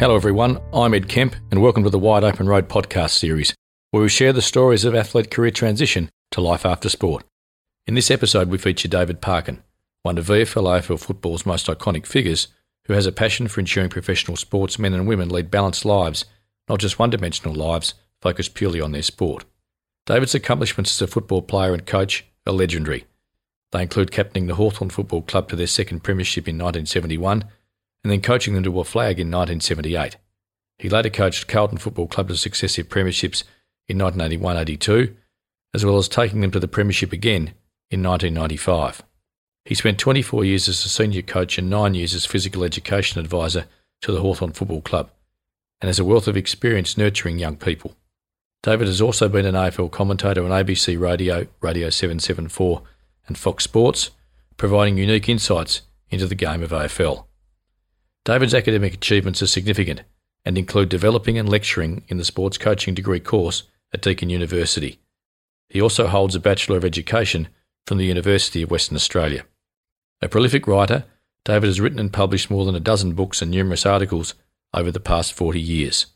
Hello, everyone. I'm Ed Kemp, and welcome to the Wide Open Road podcast series, where we share the stories of athlete career transition to life after sport. In this episode, we feature David Parkin, one of VFL AFL football's most iconic figures, who has a passion for ensuring professional sports men and women lead balanced lives, not just one dimensional lives focused purely on their sport. David's accomplishments as a football player and coach are legendary. They include captaining the Hawthorn Football Club to their second premiership in 1971 and then coaching them to a flag in 1978. He later coached Carlton Football Club to successive premierships in 1981 82, as well as taking them to the premiership again in 1995. He spent 24 years as a senior coach and nine years as physical education advisor to the Hawthorn Football Club, and has a wealth of experience nurturing young people. David has also been an AFL commentator on ABC Radio, Radio 774, and Fox Sports, providing unique insights into the game of AFL. David's academic achievements are significant and include developing and lecturing in the sports coaching degree course at Deakin University. He also holds a Bachelor of Education from the University of Western Australia. A prolific writer, David has written and published more than a dozen books and numerous articles over the past 40 years.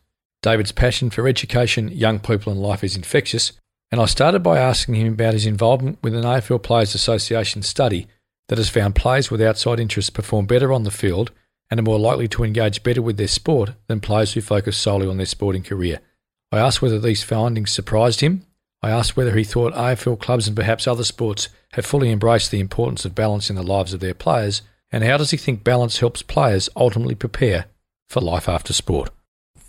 David's passion for education, young people, and life is infectious, and I started by asking him about his involvement with an AFL Players Association study that has found players with outside interests perform better on the field and are more likely to engage better with their sport than players who focus solely on their sporting career. I asked whether these findings surprised him. I asked whether he thought AFL clubs and perhaps other sports have fully embraced the importance of balance in the lives of their players, and how does he think balance helps players ultimately prepare for life after sport?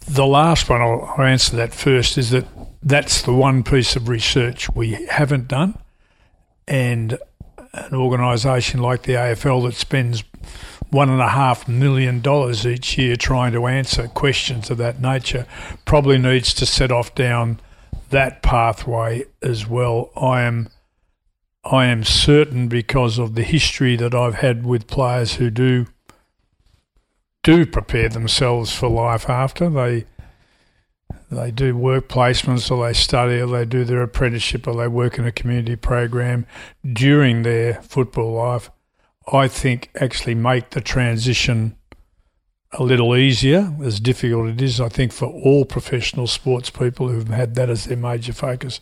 The last one, I'll, answer that first, is that that's the one piece of research we haven't done. And an organisation like the AFL that spends one and a half million dollars each year trying to answer questions of that nature probably needs to set off down that pathway as well. I am I am certain because of the history that I've had with players who do do prepare themselves for life after they they do work placements or they study or they do their apprenticeship or they work in a community program during their football life I think actually make the transition a little easier, as difficult it is, I think, for all professional sports people who've had that as their major focus,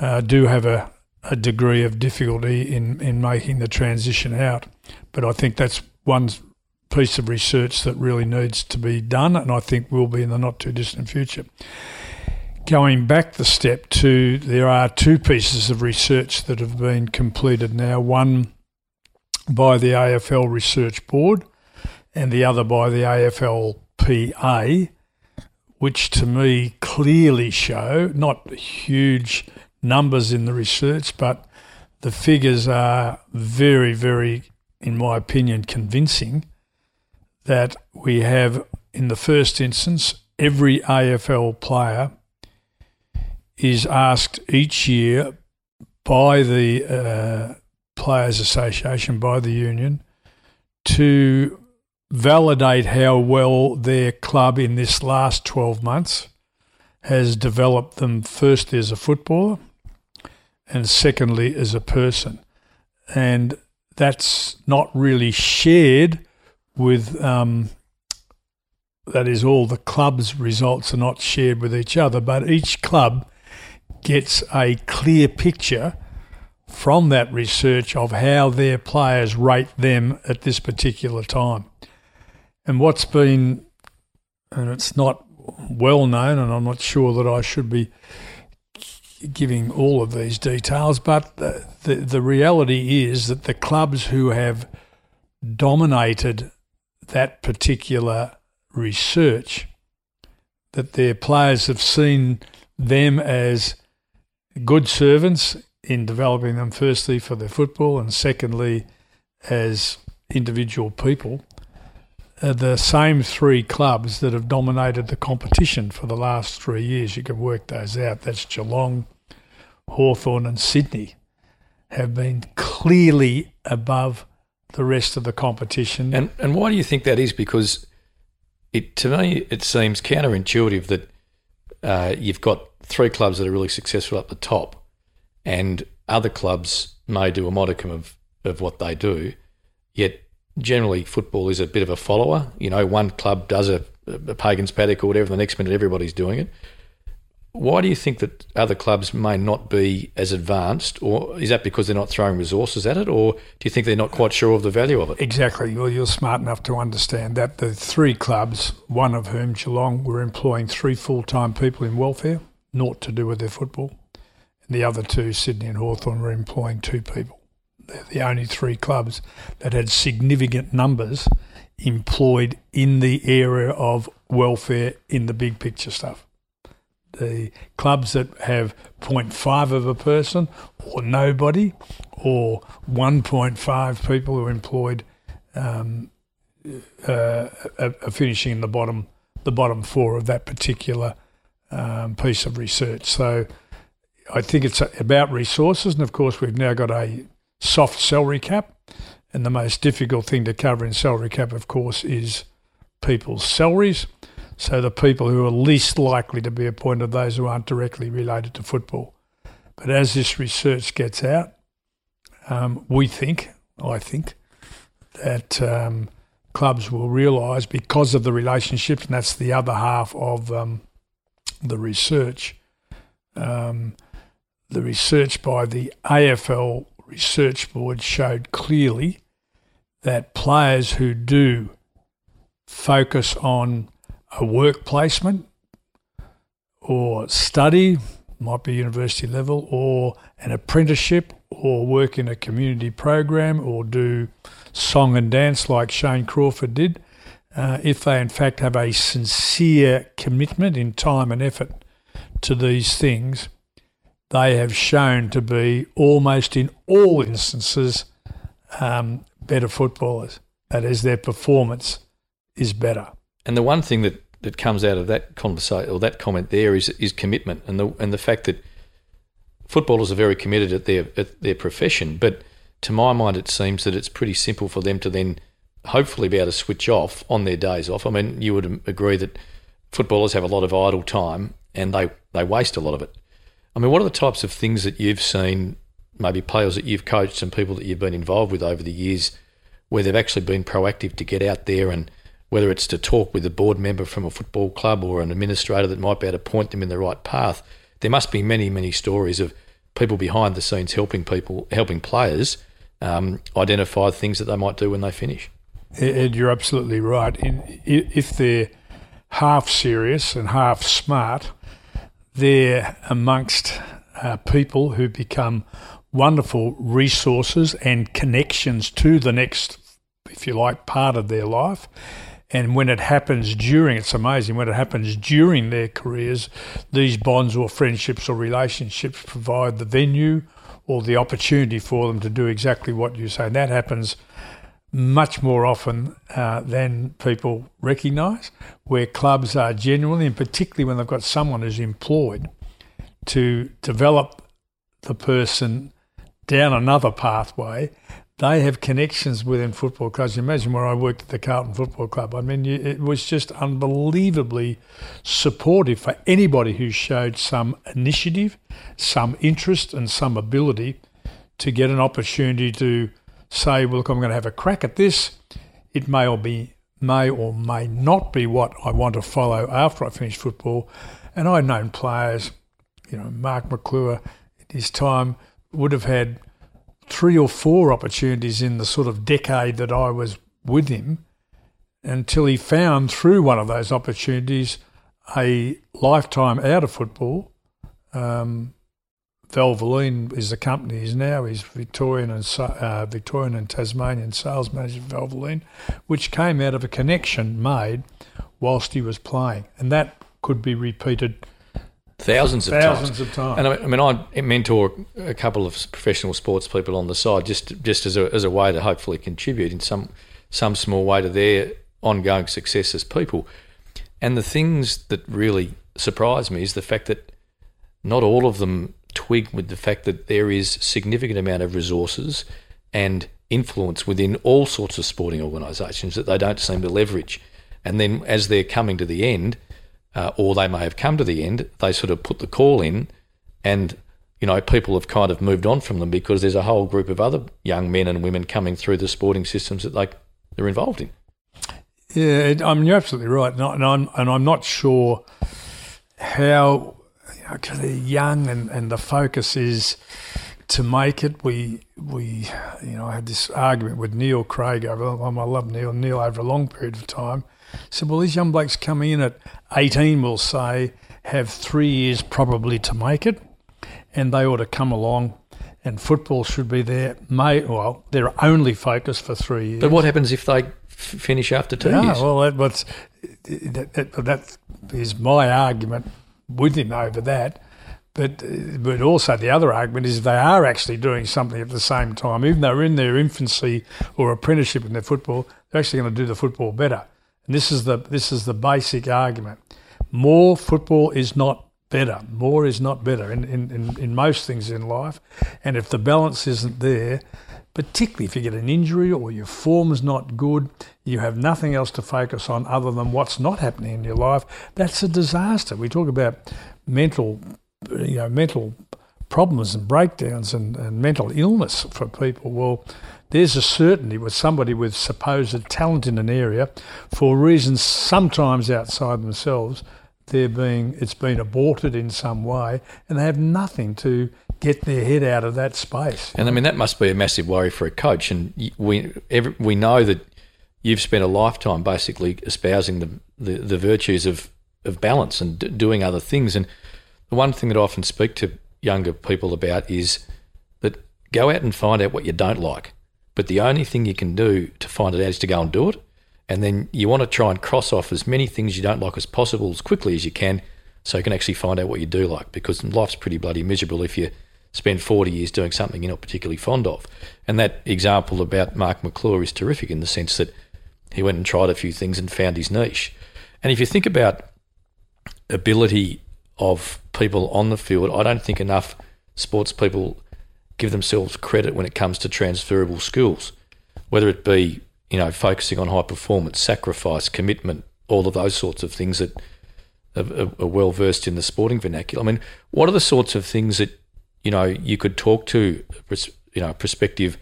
uh, do have a, a degree of difficulty in, in making the transition out. But I think that's one piece of research that really needs to be done, and I think will be in the not too distant future. Going back the step to, there are two pieces of research that have been completed now. One by the AFL Research Board and the other by the AFLPA, which to me clearly show not huge numbers in the research, but the figures are very, very, in my opinion, convincing that we have, in the first instance, every AFL player is asked each year by the uh, Players Association by the union to validate how well their club in this last 12 months has developed them firstly as a footballer and secondly as a person. And that's not really shared with, um, that is, all the club's results are not shared with each other, but each club gets a clear picture from that research of how their players rate them at this particular time. And what's been, and it's not well known, and I'm not sure that I should be giving all of these details, but the, the, the reality is that the clubs who have dominated that particular research, that their players have seen them as good servants in developing them, firstly for their football, and secondly as individual people. Uh, the same three clubs that have dominated the competition for the last three years, you can work those out. That's Geelong, Hawthorn, and Sydney, have been clearly above the rest of the competition. And and why do you think that is? Because it to me it seems counterintuitive that uh, you've got three clubs that are really successful at the top, and other clubs may do a modicum of, of what they do, yet generally football is a bit of a follower. You know, one club does a, a Pagans paddock or whatever. The next minute, everybody's doing it. Why do you think that other clubs may not be as advanced, or is that because they're not throwing resources at it, or do you think they're not quite sure of the value of it? Exactly. Well, you're smart enough to understand that the three clubs, one of whom Geelong, were employing three full-time people in welfare, naught to do with their football, and the other two, Sydney and Hawthorn, were employing two people. They're the only three clubs that had significant numbers employed in the area of welfare in the big picture stuff the clubs that have 0.5 of a person or nobody or 1.5 people who are employed um, uh, are, finishing in the bottom the bottom four of that particular um, piece of research. So I think it's about resources, and of course we've now got a soft salary cap, and the most difficult thing to cover in salary cap, of course, is people's salaries. So the people who are least likely to be appointed those who aren't directly related to football. But as this research gets out, um, we think, I think, that um, clubs will realise because of the relationships, and that's the other half of um, the research. Um, the research by the AFL Research Board showed clearly that players who do focus on a work placement or study, might be university level, or an apprenticeship, or work in a community program, or do song and dance like Shane Crawford did, uh, if they in fact have a sincere commitment in time and effort to these things, they have shown to be almost in all instances um, better footballers. That is, their performance is better. And the one thing that that comes out of that conversation or that comment there is is commitment and the and the fact that footballers are very committed at their at their profession. But to my mind, it seems that it's pretty simple for them to then hopefully be able to switch off on their days off. I mean, you would agree that footballers have a lot of idle time and they they waste a lot of it. I mean, what are the types of things that you've seen, maybe players that you've coached and people that you've been involved with over the years, where they've actually been proactive to get out there and whether it's to talk with a board member from a football club or an administrator that might be able to point them in the right path. There must be many, many stories of people behind the scenes helping people, helping players um, identify things that they might do when they finish. Ed, you're absolutely right. In, if they're half serious and half smart, they're amongst uh, people who become wonderful resources and connections to the next, if you like, part of their life. And when it happens during, it's amazing, when it happens during their careers, these bonds or friendships or relationships provide the venue or the opportunity for them to do exactly what you say. And that happens much more often uh, than people recognise, where clubs are genuinely, and particularly when they've got someone who's employed to develop the person down another pathway they have connections within football clubs. You imagine where I worked at the Carlton Football Club. I mean, it was just unbelievably supportive for anybody who showed some initiative, some interest, and some ability to get an opportunity to say, "Well, look, I'm going to have a crack at this. It may or be may or may not be what I want to follow after I finish football." And I've known players, you know, Mark McClure, in his time would have had three or four opportunities in the sort of decade that I was with him until he found through one of those opportunities a lifetime out of football. Um, Valvoline is the company he's now. He's Victorian and uh, Victorian and Tasmanian sales manager for Valvoline, which came out of a connection made whilst he was playing, and that could be repeated thousands of thousands times. of times. And I, I mean, I mentor a couple of professional sports people on the side, just just as a as a way to hopefully contribute in some some small way to their ongoing success as people. And the things that really surprise me is the fact that not all of them twig with the fact that there is significant amount of resources and influence within all sorts of sporting organisations that they don't seem to leverage. And then as they're coming to the end, uh, or they may have come to the end, they sort of put the call in, and you know people have kind of moved on from them because there's a whole group of other young men and women coming through the sporting systems that they they're involved in. Yeah, I mean, you're absolutely right. And I'm, and I'm not sure how, because they're young and, and the focus is to make it. We, we, you know, I had this argument with Neil Craig over, um, I love Neil, Neil over a long period of time. said, well, these young blokes coming in at 18, we'll say, have three years probably to make it, and they ought to come along. And football should be their may well their only focus for three years. But what happens if they finish after two yeah, years? well, that, that, that, that is my argument with him over that. But uh, but also the other argument is they are actually doing something at the same time, even though they're in their infancy or apprenticeship in their football, they're actually going to do the football better. And this is the this is the basic argument. More football is not better. More is not better in, in, in, in most things in life. And if the balance isn't there, particularly if you get an injury or your form's not good, you have nothing else to focus on other than what's not happening in your life, that's a disaster. We talk about mental, you know, mental problems and breakdowns and, and mental illness for people. Well, there's a certainty with somebody with supposed talent in an area for reasons sometimes outside themselves they're being it's been aborted in some way and they have nothing to get their head out of that space. And I mean that must be a massive worry for a coach and we every, we know that you've spent a lifetime basically espousing the the, the virtues of of balance and d- doing other things and the one thing that I often speak to younger people about is that go out and find out what you don't like. But the only thing you can do to find it out is to go and do it and then you want to try and cross off as many things you don't like as possible as quickly as you can so you can actually find out what you do like because life's pretty bloody miserable if you spend 40 years doing something you're not particularly fond of. And that example about Mark McClure is terrific in the sense that he went and tried a few things and found his niche. And if you think about ability of people on the field, I don't think enough sports people give themselves credit when it comes to transferable skills, whether it be you know, focusing on high performance, sacrifice, commitment, all of those sorts of things that are, are well versed in the sporting vernacular. I mean, what are the sorts of things that you know you could talk to, you know, a prospective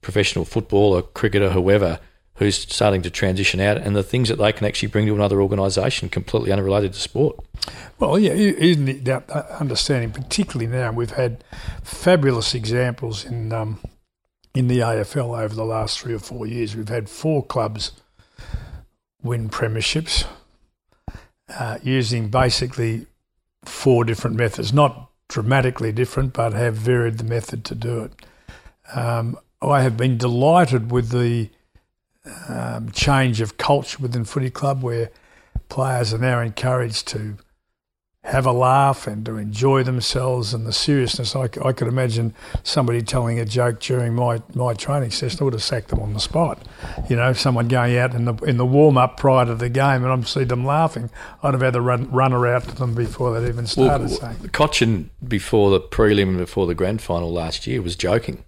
professional footballer, cricketer, whoever who's starting to transition out, and the things that they can actually bring to another organisation completely unrelated to sport. Well, yeah, isn't it that uh, understanding, particularly now, we've had fabulous examples in um, in the AFL over the last three or four years. We've had four clubs win premierships uh, using basically four different methods, not dramatically different, but have varied the method to do it. Um, I have been delighted with the um, change of culture within Footy Club where players are now encouraged to have a laugh and to enjoy themselves and the seriousness. I, I could imagine somebody telling a joke during my, my training session. I would have sacked them on the spot. You know, someone going out in the in the warm up prior to the game and I see them laughing. I'd have had to run runner out to them before they'd even started well, saying. Cotchin before the prelim and before the grand final last year was joking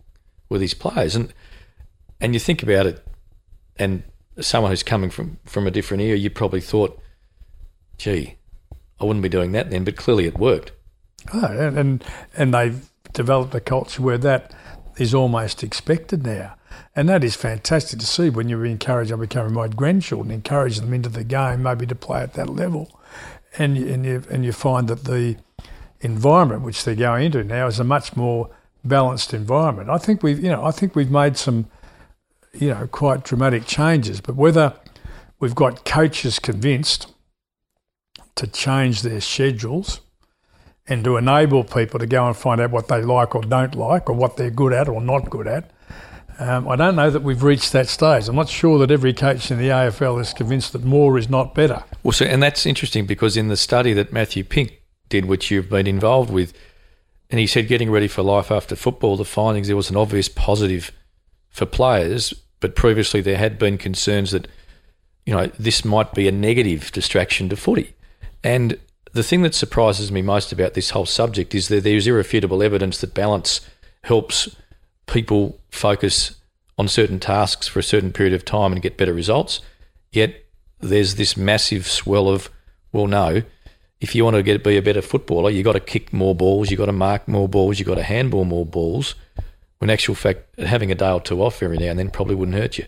with his players and and you think about it and someone who's coming from, from a different era, you probably thought, gee, I wouldn't be doing that then, but clearly it worked. Oh, and and they've developed a culture where that is almost expected now. And that is fantastic to see when you encourage, I'm becoming my grandchildren, encourage them into the game, maybe to play at that level. And, and, you, and you find that the environment which they're going into now is a much more balanced environment. I think we've, you know, I think we've made some, you know, quite dramatic changes. But whether we've got coaches convinced to change their schedules and to enable people to go and find out what they like or don't like or what they're good at or not good at. Um, I don't know that we've reached that stage. I'm not sure that every coach in the AFL is convinced that more is not better. Well, so, and that's interesting because in the study that Matthew Pink did, which you've been involved with, and he said getting ready for life after football, the findings there was an obvious positive for players, but previously there had been concerns that you know this might be a negative distraction to footy. And the thing that surprises me most about this whole subject is that there's irrefutable evidence that balance helps people focus on certain tasks for a certain period of time and get better results. Yet there's this massive swell of, well, no, if you want to get be a better footballer, you've got to kick more balls, you've got to mark more balls, you've got to handball more balls. When actual fact, having a day or two off every now and then probably wouldn't hurt you.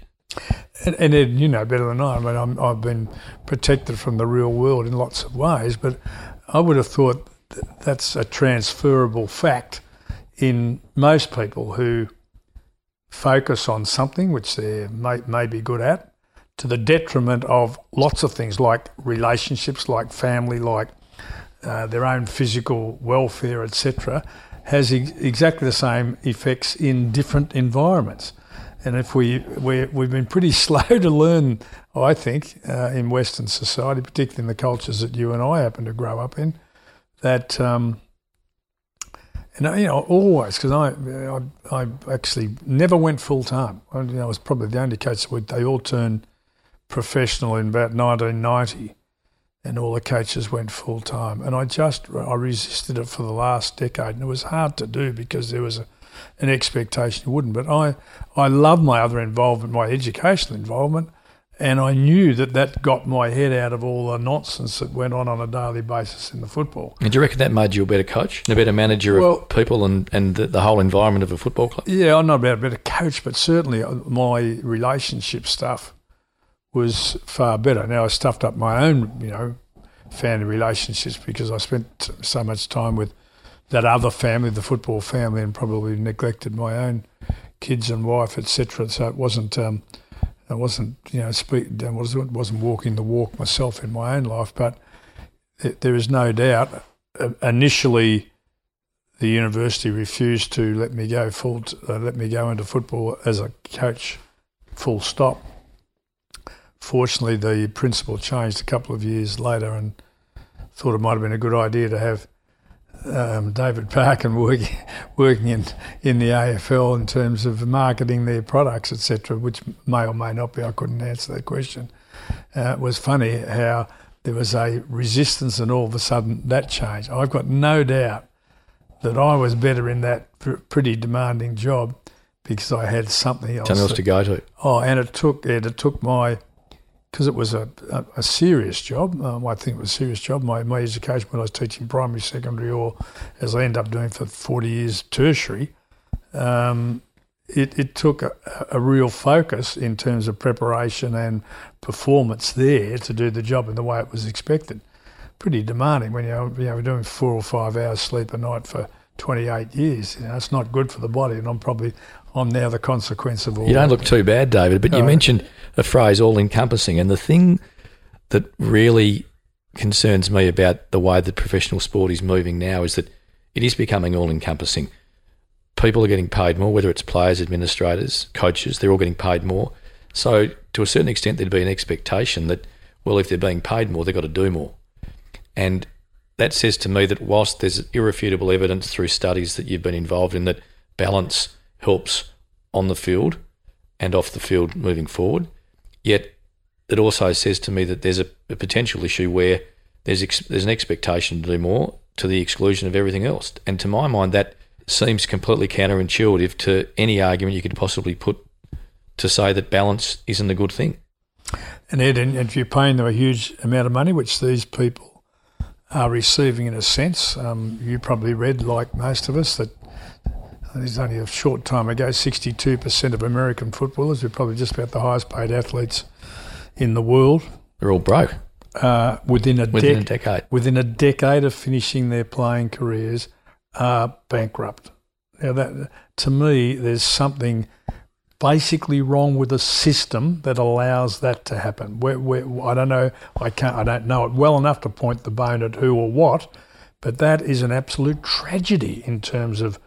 And, and Ed, you know better than I. I mean, I'm, I've been protected from the real world in lots of ways, but I would have thought that that's a transferable fact in most people who focus on something which they may, may be good at to the detriment of lots of things like relationships, like family, like uh, their own physical welfare, etc., has ex- exactly the same effects in different environments. And if we, we we've been pretty slow to learn, I think, uh, in Western society, particularly in the cultures that you and I happen to grow up in, that um, and you know always because I, I, I actually never went full time. I, you know, I was probably the only coach that they all turned professional in about 1990, and all the coaches went full time. And I just I resisted it for the last decade, and it was hard to do because there was a, an expectation you wouldn't. But I I love my other involvement, my educational involvement, and I knew that that got my head out of all the nonsense that went on on a daily basis in the football. And do you reckon that made you a better coach, and a better manager well, of people, and and the, the whole environment of a football club? Yeah, I'm not about a better coach, but certainly uh, my relationship stuff was far better. Now I stuffed up my own, you know, family relationships because I spent so much time with that other family, the football family, and probably neglected my own kids and wife, etc. So it wasn't, um, I wasn't, you know, speak, wasn't wasn't walking the walk myself in my own life. But it, there is no doubt. Uh, initially, the university refused to let me go full, uh, let me go into football as a coach, full stop fortunately, the principal changed a couple of years later and thought it might have been a good idea to have um, David Parkin working working in in the AFL in terms of marketing their products, etc., which may or may not be. I couldn't answer that question. Uh, it was funny how there was a resistance, and all of a sudden that changed. I've got no doubt that I was better in that pretty demanding job because I had something else. Something else to go to. Oh, and it took it, it took my because it was a, a, a serious job. Um, I think it was a serious job. My, my education when I was teaching primary, secondary, or as I ended up doing for 40 years, tertiary, um, it, it took a, a, real focus in terms of preparation and performance there to do the job in the way it was expected. Pretty demanding when you're, you know, doing four or five hours sleep a night for 28 years. You know, it's not good for the body, and I'm probably I'm now the consequence of all. You don't look too bad, David. But you mentioned a phrase all encompassing. And the thing that really concerns me about the way that professional sport is moving now is that it is becoming all encompassing. People are getting paid more, whether it's players, administrators, coaches, they're all getting paid more. So, to a certain extent, there'd be an expectation that, well, if they're being paid more, they've got to do more. And that says to me that whilst there's irrefutable evidence through studies that you've been involved in that balance helps on the field and off the field moving forward, Yet it also says to me that there's a, a potential issue where there's ex- there's an expectation to do more to the exclusion of everything else. And to my mind, that seems completely counterintuitive to any argument you could possibly put to say that balance isn't a good thing. And Ed, and if you're paying them a huge amount of money, which these people are receiving in a sense, um, you probably read, like most of us, that there's only a short time ago, 62% of American footballers, who are probably just about the highest paid athletes in the world, they're all broke. Uh, within a within dec- a decade, within a decade of finishing their playing careers, are bankrupt. Now, that to me, there's something basically wrong with the system that allows that to happen. Where, where, I don't know, I can't, I don't know it well enough to point the bone at who or what, but that is an absolute tragedy in terms of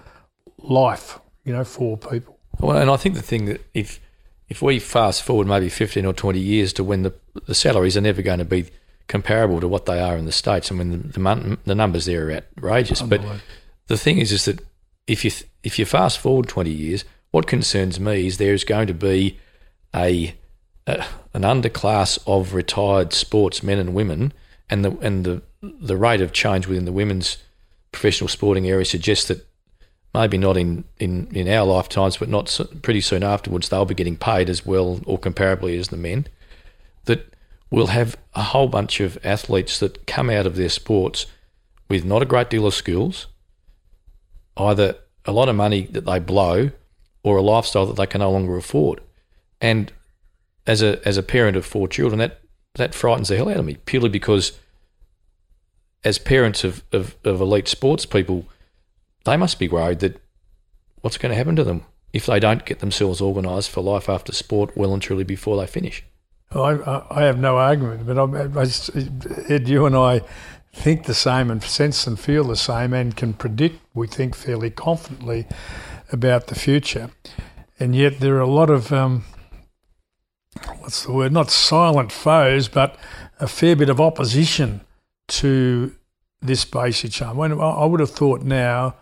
life, you know, for people. Well, and I think the thing that if if we fast forward maybe fifteen or twenty years to when the the salaries are never going to be comparable to what they are in the states, I mean the the, the numbers there are outrageous. But the thing is, is that if you if you fast forward twenty years, what concerns me is there is going to be a, a an underclass of retired sportsmen and women, and the and the the rate of change within the women's professional sporting area suggests that maybe not in, in, in our lifetimes, but not so, pretty soon afterwards, they'll be getting paid as well or comparably as the men. That we'll have a whole bunch of athletes that come out of their sports with not a great deal of skills, either a lot of money that they blow or a lifestyle that they can no longer afford. And as a as a parent of four children, that that frightens the hell out of me purely because as parents of, of, of elite sports people, they must be worried that what's going to happen to them if they don't get themselves organised for life after sport well and truly before they finish. Well, I, I have no argument, but I, I, Ed, you and I think the same and sense and feel the same and can predict, we think, fairly confidently about the future. And yet there are a lot of, um, what's the word, not silent foes, but a fair bit of opposition to this basic change. I would have thought now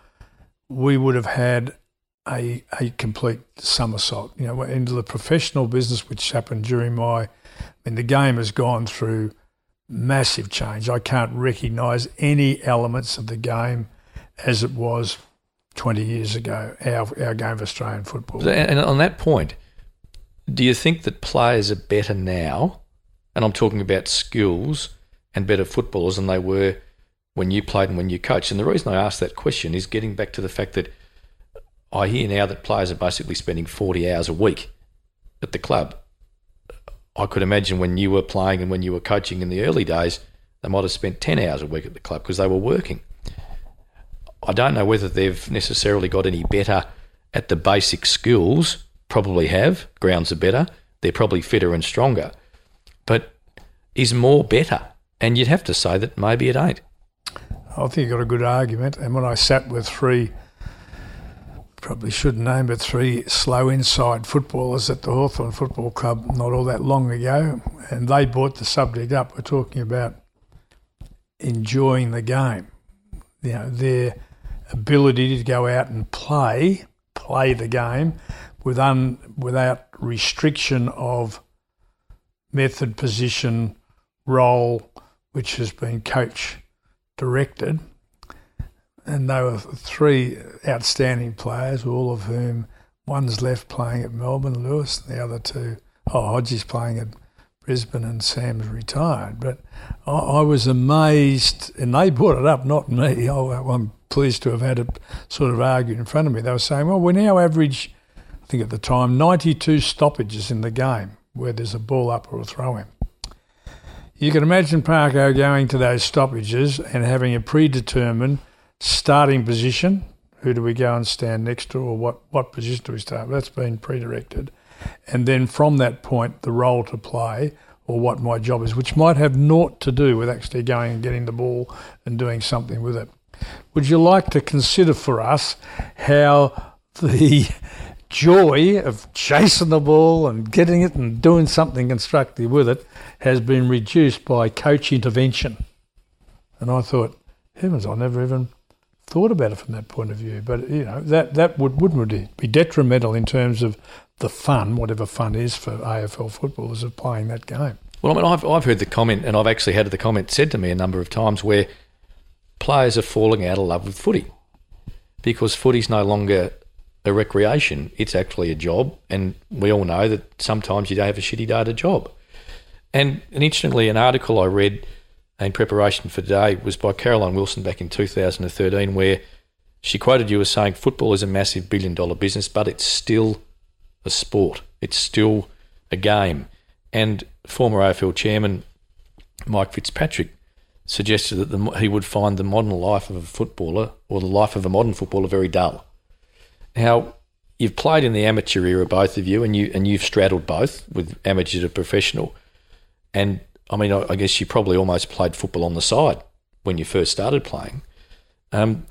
we would have had a, a complete somersault, you know, into the professional business, which happened during my, I mean, the game has gone through massive change. I can't recognise any elements of the game as it was 20 years ago, our, our game of Australian football. And on that point, do you think that players are better now? And I'm talking about skills and better footballers than they were when you played and when you coached. And the reason I ask that question is getting back to the fact that I hear now that players are basically spending 40 hours a week at the club. I could imagine when you were playing and when you were coaching in the early days, they might have spent 10 hours a week at the club because they were working. I don't know whether they've necessarily got any better at the basic skills. Probably have. Grounds are better. They're probably fitter and stronger. But is more better? And you'd have to say that maybe it ain't. I think you've got a good argument. And when I sat with three probably shouldn't name, but three slow inside footballers at the Hawthorn Football Club not all that long ago, and they brought the subject up. We're talking about enjoying the game, you know, their ability to go out and play, play the game, with un, without restriction of method, position, role, which has been coach directed and they were three outstanding players, all of whom one's left playing at Melbourne, Lewis, and the other two, oh, Hodges playing at Brisbane and Sam's retired. But I, I was amazed, and they brought it up, not me. Oh, I, I'm pleased to have had it sort of argued in front of me. They were saying, well, we now average, I think at the time, 92 stoppages in the game where there's a ball up or a throw in. You can imagine Parko going to those stoppages and having a predetermined – starting position. Who do we go and stand next to, or what, what position do we start? That's been pre-directed. And then from that point, the role to play or what my job is, which might have naught to do with actually going and getting the ball and doing something with it. Would you like to consider for us how the joy of chasing the ball and getting it and doing something constructive with it has been reduced by coach intervention? And I thought, heavens, I never even thought about it from that point of view. But you know that that would wouldn't be detrimental in terms of the fun, whatever fun is for AFL footballers of playing that game. Well, I mean, I've I've heard the comment, and I've actually had the comment said to me a number of times where players are falling out of love with footy because footy's no longer a recreation; it's actually a job, and we all know that sometimes you don't have a shitty day at a job. And, and interestingly, an article I read in preparation for today was by Caroline Wilson back in 2013, where she quoted you as saying, Football is a massive billion dollar business, but it's still a sport, it's still a game. And former AFL chairman Mike Fitzpatrick suggested that the, he would find the modern life of a footballer or the life of a modern footballer very dull. Now, you've played in the amateur era, both of you, and you and you've straddled both with amateur to professional. And I mean, I, guess you probably almost played football on the side when you first started playing. Um,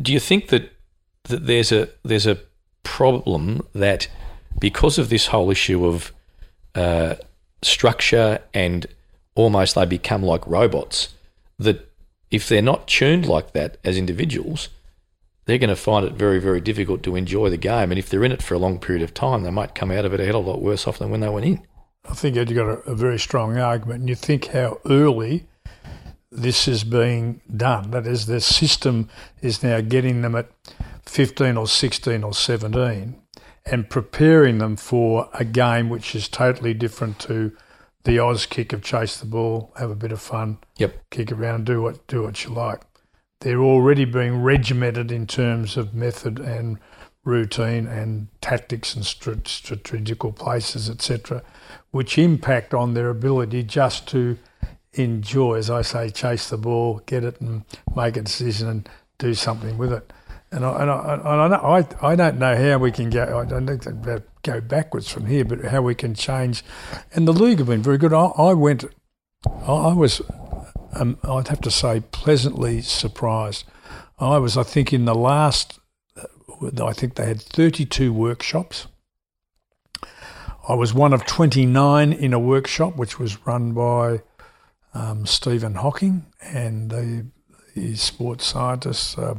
do you think that that there's a there's a problem that because of this whole issue of uh, structure and almost they become like robots that if they're not tuned like that as individuals, they're going to find it very, very difficult to enjoy the game. And if they're in it for a long period of time, they might come out of it a hell of a lot worse off than when they went in. I think Ed, you've got a, a very strong argument, and you think how early this is being done. That is, the system is now getting them at 15 or 16 or 17 and preparing them for a game which is totally different to the Auskick of chase the ball, have a bit of fun, yep. kick around, do what do what you like. They're already being regimented in terms of method and routine and tactics and strategical places, etc., which impact on their ability just to enjoy, as I say, chase the ball, get it, and make a decision and do something with it. And I, and I, I, I don't know how we can go. I don't think about go backwards from here, but how we can change. And the league have been very good. I, I went. I was. Um, I'd have to say, pleasantly surprised. I was. I think in the last. I think they had 32 workshops. I was one of 29 in a workshop which was run by um, Stephen Hocking and the, the sports scientist, uh,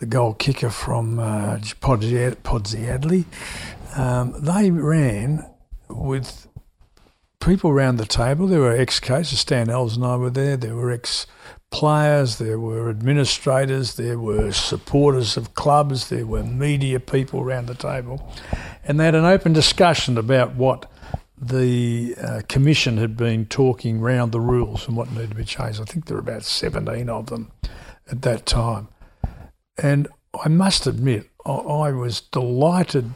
the goal kicker from uh, Podsy Adley. Um, they ran with people around the table. There were ex-coaches, Stan Alves and I were there. There were ex-players, there were administrators, there were supporters of clubs, there were media people around the table. And they had an open discussion about what the uh, commission had been talking round the rules and what needed to be changed. I think there were about 17 of them at that time. And I must admit, I was delighted,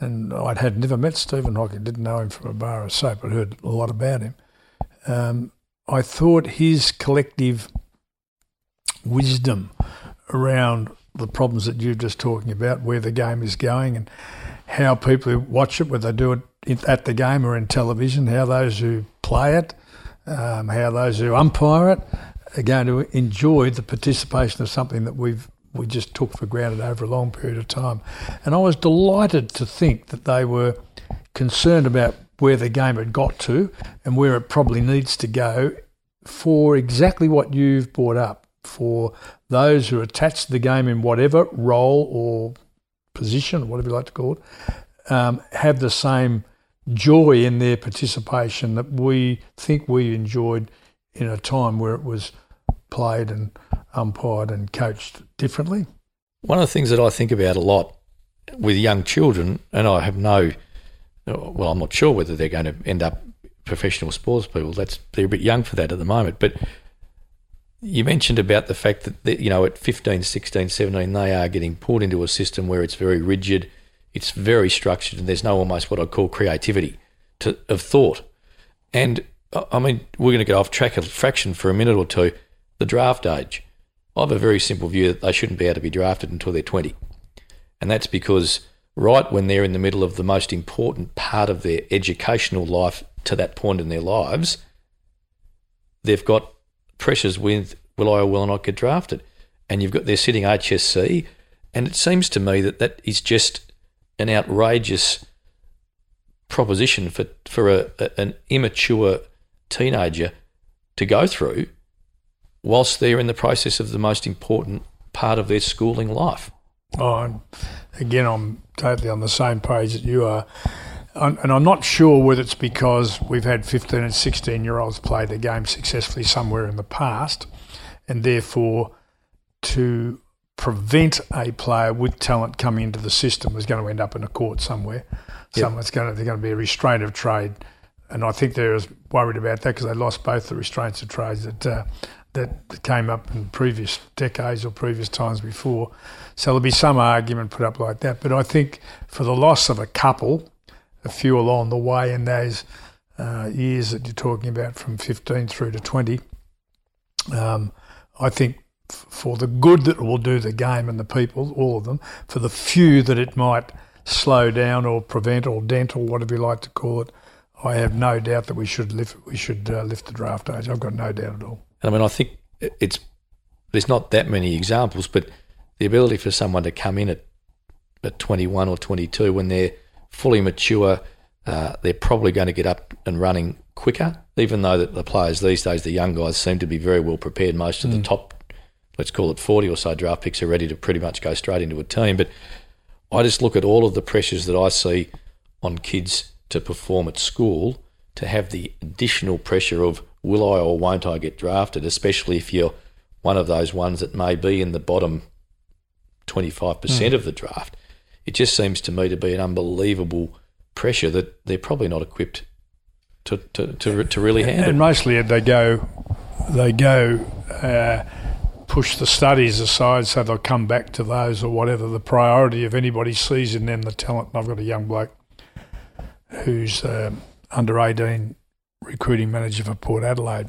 and I had never met Stephen Hocking, didn't know him from a bar of soap, but heard a lot about him. Um, I thought his collective wisdom around the problems that you're just talking about, where the game is going, and how people watch it, whether they do it at the game or in television, how those who play it, um, how those who umpire it are going to enjoy the participation of something that we've we just took for granted over a long period of time. And I was delighted to think that they were concerned about where the game had got to and where it probably needs to go for exactly what you've brought up for those who are attached to the game in whatever role or position, whatever you like to call it, um, have the same joy in their participation that we think we enjoyed in a time where it was played and umpired and coached differently. One of the things that I think about a lot with young children, and I have no, well, I'm not sure whether they're going to end up professional sports people. That's they're a bit young for that at the moment. But you mentioned about the fact that, you know at 15, 16, 17 they are getting pulled into a system where it's very rigid, it's very structured, and there's no almost what I call creativity to, of thought. And I mean, we're going to get off track a fraction for a minute or two. The draft age. I have a very simple view that they shouldn't be able to be drafted until they're 20. And that's because right when they're in the middle of the most important part of their educational life to that point in their lives, they've got pressures with will I or will I not get drafted? And you've got they're sitting HSC, and it seems to me that that is just an outrageous proposition for for a, a, an immature teenager to go through whilst they're in the process of the most important part of their schooling life. Oh, again, I'm totally on the same page that you are. And I'm not sure whether it's because we've had 15 and 16 year olds play the game successfully somewhere in the past, and therefore to prevent a player with talent coming into the system is going to end up in a court somewhere. Yep. Someone's going to, there's going to be a restraint of trade. And I think they're as worried about that because they lost both the restraints of trade that uh, that came up in previous decades or previous times before. So there'll be some argument put up like that. But I think for the loss of a couple, a few along the way in those uh, years that you're talking about from 15 through to 20, um, I think f- for the good that it will do the game and the people, all of them, for the few that it might slow down or prevent or dent or whatever you like to call it, I have no doubt that we should lift we should uh, lift the draft age. I've got no doubt at all. I mean, I think it's there's not that many examples, but the ability for someone to come in at at 21 or 22 when they're fully mature, uh, they're probably going to get up and running quicker. Even though that the players these days, the young guys, seem to be very well prepared. Most of mm. the top, let's call it 40 or so draft picks, are ready to pretty much go straight into a team. But I just look at all of the pressures that I see on kids to perform at school to have the additional pressure of will I or won't I get drafted, especially if you're one of those ones that may be in the bottom 25% mm. of the draft. It just seems to me to be an unbelievable pressure that they're probably not equipped to, to, to, to really handle. And mostly they go, they go uh, push the studies aside so they'll come back to those or whatever the priority of anybody sees in them the talent. And I've got a young bloke who's uh, under 18 recruiting manager for Port Adelaide.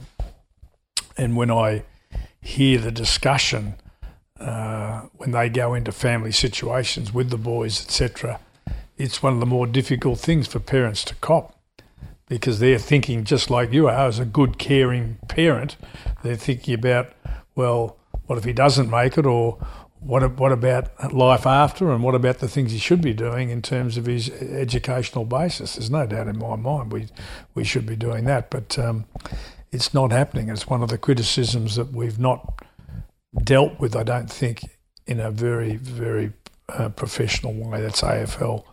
And when I hear the discussion uh, when they go into family situations with the boys, etc., it's one of the more difficult things for parents to cop because they're thinking just like you are as a good caring parent. They're thinking about, well, what if he doesn't make it, or what what about life after, and what about the things he should be doing in terms of his educational basis? There's no doubt in my mind we we should be doing that, but um, it's not happening. It's one of the criticisms that we've not dealt with. I don't think in a very very uh, professional way. That's AFL.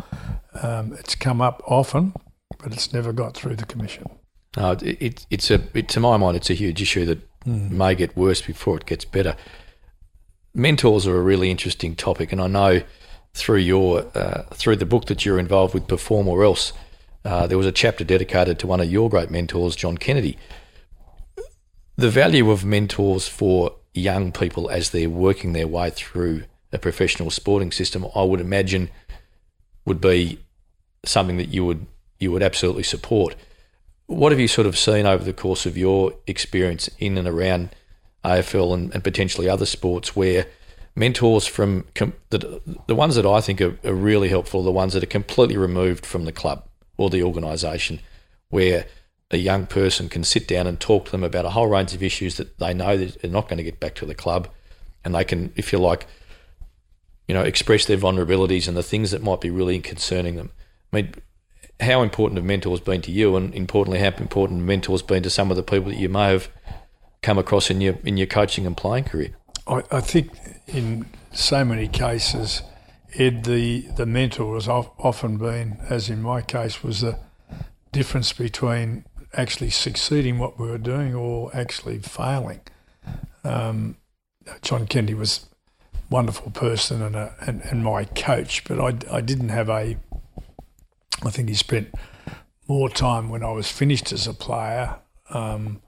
Um, it's come up often, but it's never got through the commission. No, it, it, it's a it, to my mind, it's a huge issue that mm. may get worse before it gets better. Mentors are a really interesting topic, and I know through your uh, through the book that you're involved with, Perform or Else, uh, there was a chapter dedicated to one of your great mentors, John Kennedy. The value of mentors for young people as they're working their way through a professional sporting system, I would imagine, would be something that you would you would absolutely support. What have you sort of seen over the course of your experience in and around AFL and, and potentially other sports where mentors from com- the, the ones that I think are, are really helpful are the ones that are completely removed from the club or the organisation, where a young person can sit down and talk to them about a whole range of issues that they know that they're not going to get back to the club, and they can, if you like, you know, express their vulnerabilities and the things that might be really concerning them. I mean, how important have mentors been to you, and importantly, how important mentors been to some of the people that you may have come across in your in your coaching and playing career? I, I think in so many cases, Ed, the the mentor has often been, as in my case, was the difference between actually succeeding what we were doing or actually failing. Um, John Kennedy was a wonderful person and, a, and, and my coach, but I, I didn't have a I think he spent more time when I was finished as a player um,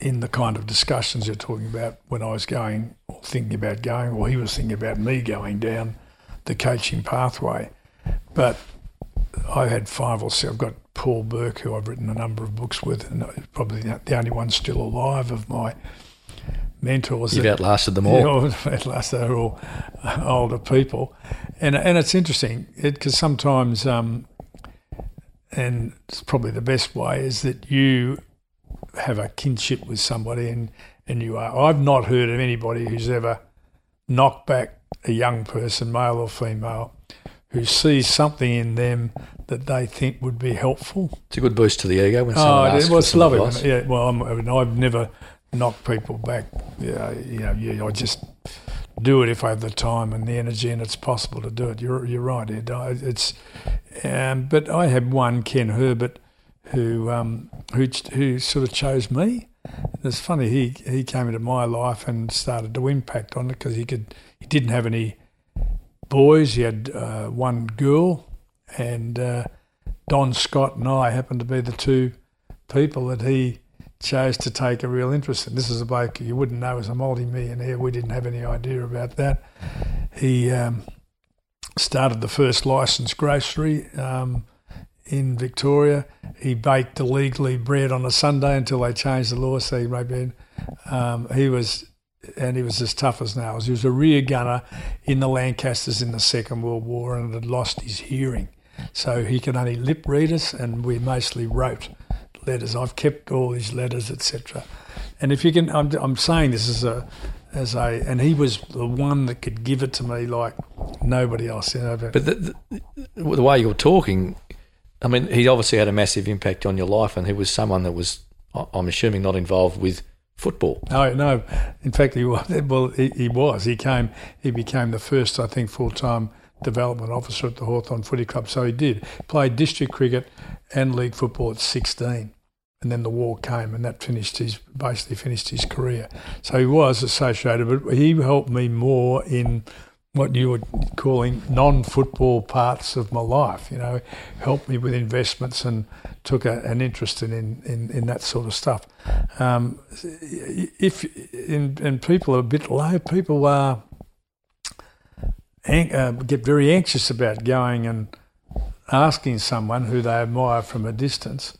in the kind of discussions you're talking about when I was going or thinking about going, or he was thinking about me going down the coaching pathway. But I had five or six. I've got Paul Burke, who I've written a number of books with, and probably the only one still alive of my mentors. You've that, outlasted them all. You know, outlasted they're all older people, and and it's interesting because sometimes um, and it's probably the best way is that you have a kinship with somebody and, and you are. I've not heard of anybody who's ever knocked back a young person, male or female, who sees something in them that they think would be helpful. It's a good boost to the ego when someone oh, asks well, it's lovely. Yeah, well, I'm, I mean, I've never knocked people back. Yeah, you know, yeah, I just do it if I have the time and the energy, and it's possible to do it. You're you're right, Ed. It's um, but I had one, Ken Herbert, who um, who who sort of chose me. It's funny he he came into my life and started to impact on it because he could he didn't have any boys. He had uh, one girl, and uh, Don Scott and I happened to be the two people that he chose to take a real interest in. This is a bloke you wouldn't know as a multi-millionaire. We didn't have any idea about that. He um, started the first licensed grocery um, in Victoria. He baked illegally bread on a Sunday until they changed the law, so he made bread. Um, he was, and he was as tough as nails. He was a rear gunner in the Lancasters in the Second World War and had lost his hearing. So he could only lip read us, and we mostly wrote letters. I've kept all his letters, etc. And if you can, I'm, I'm saying this as a as a, and he was the one that could give it to me like nobody else. You know, but, but the, the, the, way you're talking, I mean, he obviously had a massive impact on your life, and he was someone that was, I'm assuming, not involved with football. No, no. In fact, he was. Well, he, he was. He came. He became the first, I think, full time development officer at the Hawthorn Footy Club. So he did played district cricket and league football at 16 and then the war came, and that finished his basically finished his career. So he was associated, but he helped me more in what you were calling non-football parts of my life. You know, helped me with investments and took a, an interest in, in, in, that sort of stuff. Um, if in, and people are a bit low, people are uh, get very anxious about going and asking someone who they admire from a distance,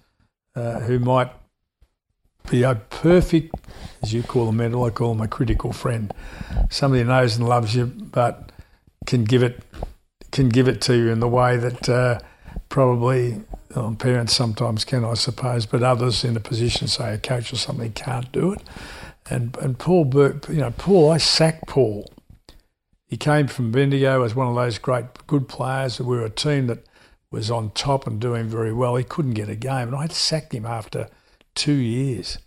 uh, who might be a perfect, as you call them, mental, I call them a critical friend. Somebody who knows and loves you, but can give it can give it to you in the way that uh, probably well, parents sometimes can, I suppose, but others in a position, say a coach or something, can't do it. And and Paul Burke, you know, Paul, I sacked Paul. He came from Bendigo as one of those great good players. We were a team that was on top and doing very well. He couldn't get a game, and I had sacked him after two years,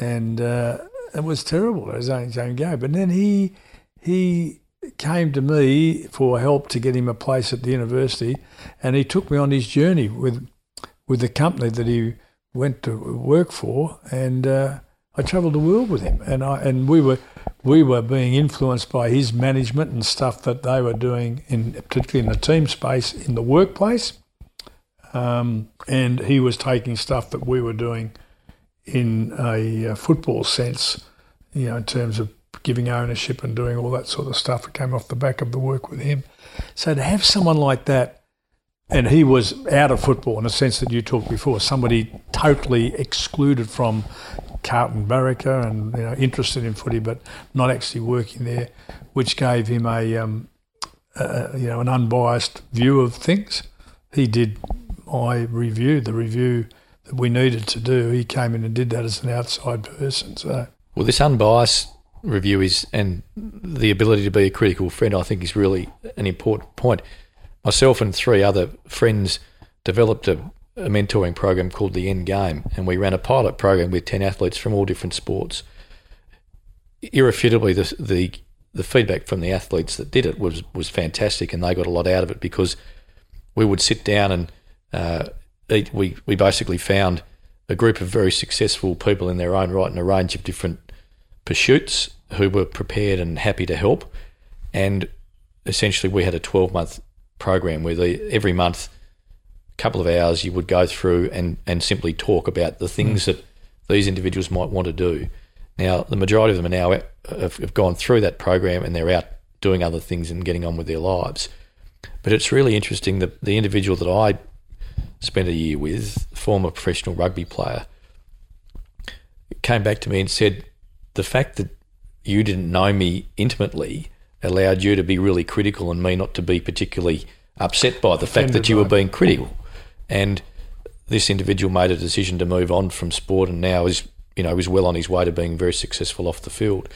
and uh, it was terrible. It was only own game. But then he he came to me for help to get him a place at the university, and he took me on his journey with with the company that he went to work for, and uh, I travelled the world with him, and I and we were we were being influenced by his management and stuff that they were doing in particularly in the team space in the workplace, um, and he was taking stuff that we were doing in a, a football sense, you know, in terms of giving ownership and doing all that sort of stuff. It came off the back of the work with him. So to have someone like that, and he was out of football in the sense that you talked before, somebody totally excluded from Carlton Barraca and you know, interested in footy, but not actually working there, which gave him a, um, a you know an unbiased view of things. He did my review, the review that we needed to do. He came in and did that as an outside person. So well, this unbiased review is and the ability to be a critical friend, I think, is really an important point. Myself and three other friends developed a, a mentoring program called the End Game, and we ran a pilot program with ten athletes from all different sports. Irrefutably, the the the feedback from the athletes that did it was was fantastic, and they got a lot out of it because we would sit down and uh, We we basically found a group of very successful people in their own right in a range of different pursuits who were prepared and happy to help. And essentially, we had a 12 month program where the, every month, a couple of hours, you would go through and, and simply talk about the things mm. that these individuals might want to do. Now, the majority of them are now have, have gone through that program and they're out doing other things and getting on with their lives. But it's really interesting that the individual that I spent a year with, former professional rugby player, came back to me and said, the fact that you didn't know me intimately allowed you to be really critical and me not to be particularly upset by the fact that you were being critical. And this individual made a decision to move on from sport and now is, you know, is well on his way to being very successful off the field.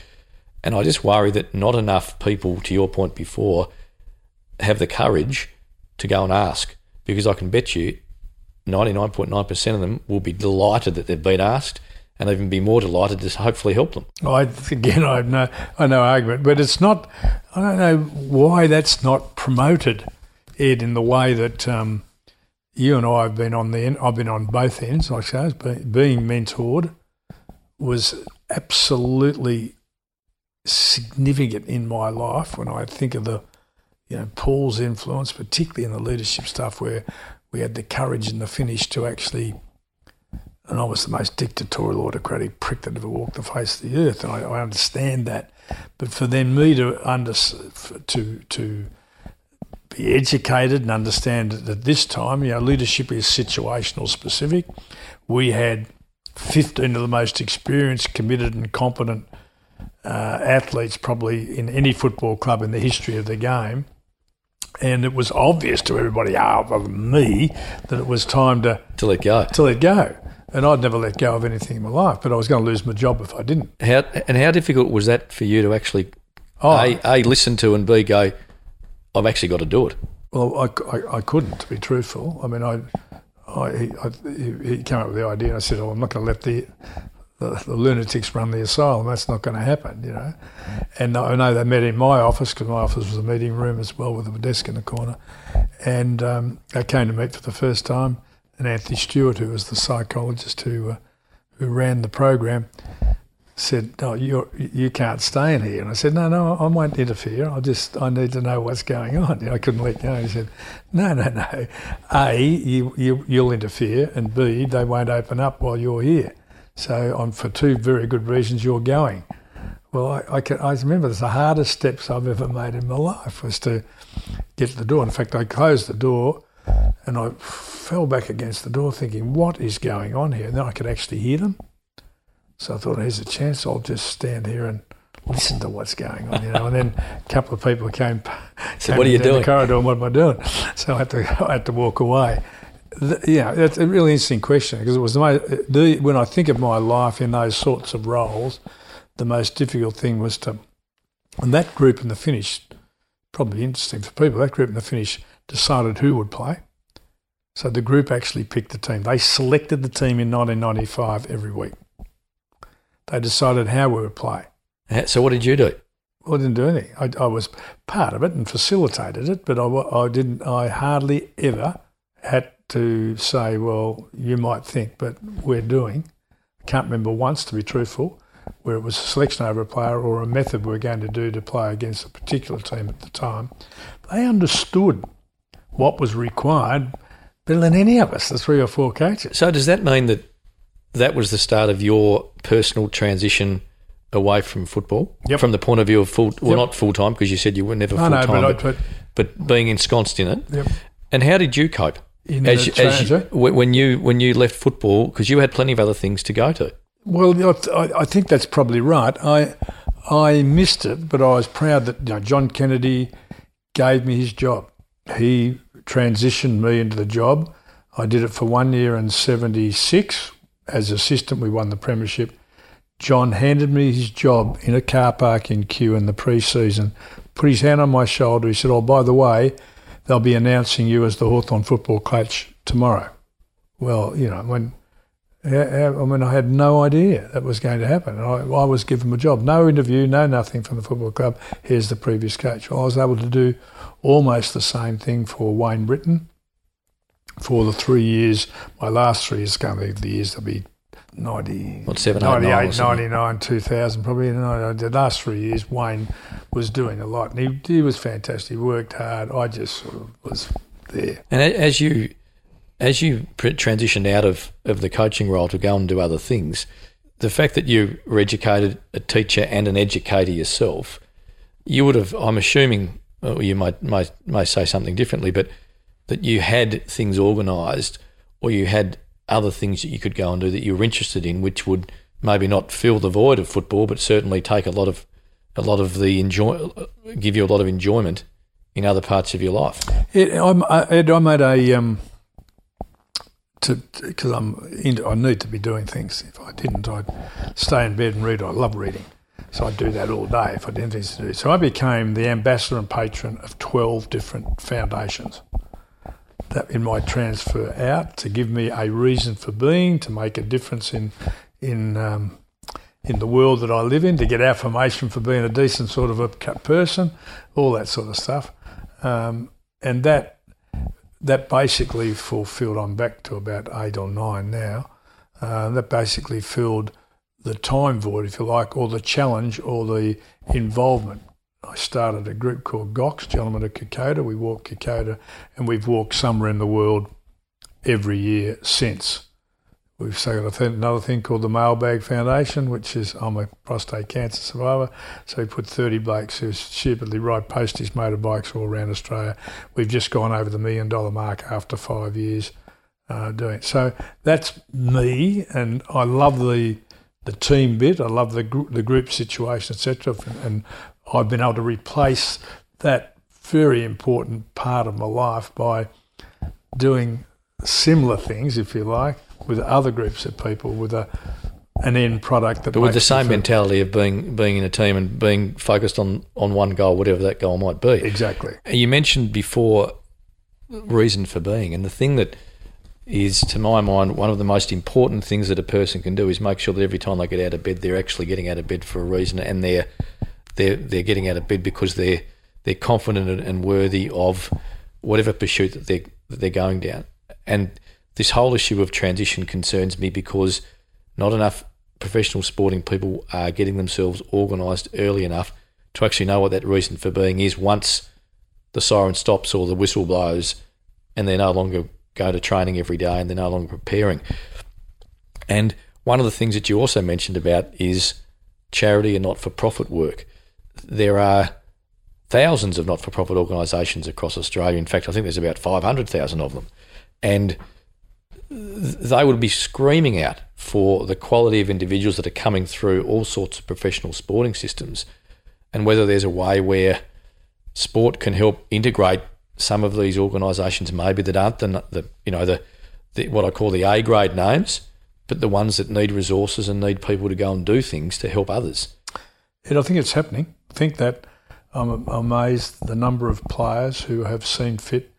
And I just worry that not enough people, to your point before, have the courage to go and ask. Because I can bet you 99.9% of them will be delighted that they've been asked and even be more delighted to hopefully help them. I again, I have no, I no argument, but it's not. I don't know why that's not promoted, Ed, in the way that um, you and I have been on the. I've been on both ends, I suppose. Being mentored was absolutely significant in my life when I think of the, you know, Paul's influence, particularly in the leadership stuff, where we had the courage and the finish to actually and I was the most dictatorial, autocratic prick that ever walked the face of the earth, and I, I understand that. But for then me to under to to be educated and understand that at this time, you know, leadership is situational specific. We had 15 of the most experienced, committed, and competent uh, athletes probably in any football club in the history of the game. And it was obvious to everybody, ah, other than me, that it was time to to let go. To let go and I'd never let go of anything in my life, but I was going to lose my job if I didn't. How and how difficult was that for you to actually oh, a, a listen to and b go? I've actually got to do it. Well, I, I, I couldn't, to be truthful. I mean, I, I, he, I, he came up with the idea, and I said, "Oh, I'm not going to let the, the, the lunatics run the asylum. That's not going to happen," you know. And I know they met in my office because my office was a meeting room as well with a desk in the corner, and um, they came to meet for the first time and Anthony Stewart, who was the psychologist who uh, who ran the program, said, "No, you you can't stay in here." And I said, "No, no, I won't interfere. I just I need to know what's going on." You know, I couldn't let go. He said, "No, no, no. A, you, you you'll interfere, and B, they won't open up while you're here. So, on for two very good reasons, you're going." Well, I, I, can, I remember the hardest steps I've ever made in my life was to get to the door. In fact, I closed the door and I fell back against the door thinking, what is going on here? And then I could actually hear them. So I thought, here's a chance. I'll just stand here and listen to what's going on, you know. and then a couple of people came. So came what are you doing? The corridor. And what am I doing? So I had to I had to walk away. The, yeah, that's a really interesting question because it was the, most, the when I think of my life in those sorts of roles, the most difficult thing was to, and that group in the finish, probably interesting for people. That group in the finish decided who would play. So the group actually picked the team. They selected the team in 1995 every week they decided how we would play. So what did you do? Well, I didn't do anything. I, I was part of it and facilitated it, but I, I didn't. I hardly ever had to say, "Well, you might think, but we're doing." I can't remember once, to be truthful, where it was a selection over a player or a method we we're going to do to play against a particular team at the time. They understood what was required better than any of us, the three or four coaches. So does that mean that that was the start of your personal transition away from football, yep. from the point of view of full, well, yep. not full time because you said you were never full time, but, but, but, being ensconced in it. Yep. And how did you cope? In as, as you, eh? when you when you left football because you had plenty of other things to go to. Well, I, I think that's probably right. I I missed it, but I was proud that you know, John Kennedy gave me his job. He transitioned me into the job. I did it for one year in '76 as assistant, we won the premiership. John handed me his job in a car park in Kew in the pre-season, put his hand on my shoulder. He said, "Oh, by the way, they'll be announcing you as the Hawthorn football coach tomorrow." Well, you know, when I mean, I had no idea that was going to happen. I, I, was given a job, no interview, no nothing from the football club. Here's the previous coach. Well, I was able to do almost the same thing for Wayne Brittain, for the three years, my last three years going to be the years they'll be 90, what, seven, 98, 99, 2000, probably. The last three years, Wayne was doing a lot, and he, he was fantastic. He worked hard. I just sort of was there. And as you as you transitioned out of, of the coaching role to go and do other things, the fact that you were educated, a teacher and an educator yourself, you would have, I'm assuming, well, you might, might, may say something differently, but that you had things organised or you had other things that you could go and do that you were interested in, which would maybe not fill the void of football, but certainly take a lot of a lot of the enjoy, give you a lot of enjoyment in other parts of your life. I'm, I, Ed, I made a um, to because I'm into, I need to be doing things. If I didn't, I'd stay in bed and read. I love reading, so I'd do that all day if I didn't things to do. So I became the ambassador and patron of twelve different foundations that in my transfer out to give me a reason for being, to make a difference in in um, in the world that I live in, to get affirmation for being a decent sort of a person, all that sort of stuff, um, and that that basically fulfilled. I'm back to about eight or nine now. Uh, that basically filled the time void, if you like, or the challenge, or the involvement I started a group called GOX, Gentlemen of Kokoda. We walk Kokoda and we've walked somewhere in the world every year since. We've got another thing called the Mailbag Foundation, which is I'm a prostate cancer survivor. So we put 30 blokes who stupidly ride posties motorbikes all around Australia. We've just gone over the million dollar mark after five years uh, doing it. So that's me, and I love the the team bit. I love the group, the group situation, etc. And I've been able to replace that very important part of my life by doing similar things, if you like, with other groups of people with a an end product that. But with the same mentality of being being in a team and being focused on on one goal, whatever that goal might be. Exactly. You mentioned before reason for being, and the thing that is, to my mind, one of the most important things that a person can do is make sure that every time they get out of bed, they're actually getting out of bed for a reason, and they're they're they're getting out of bed because they're they're confident and worthy of whatever pursuit that they that they're going down. And this whole issue of transition concerns me because not enough professional sporting people are getting themselves organised early enough to actually know what that reason for being is once the siren stops or the whistle blows and they're no longer going to training every day and they're no longer preparing. And one of the things that you also mentioned about is charity and not for profit work. There are thousands of not for profit organisations across Australia. In fact, I think there's about 500,000 of them. And they would be screaming out for the quality of individuals that are coming through all sorts of professional sporting systems and whether there's a way where sport can help integrate some of these organisations maybe that aren't the, the you know the, the what I call the A grade names but the ones that need resources and need people to go and do things to help others. And I think it's happening. Think that I'm amazed the number of players who have seen fit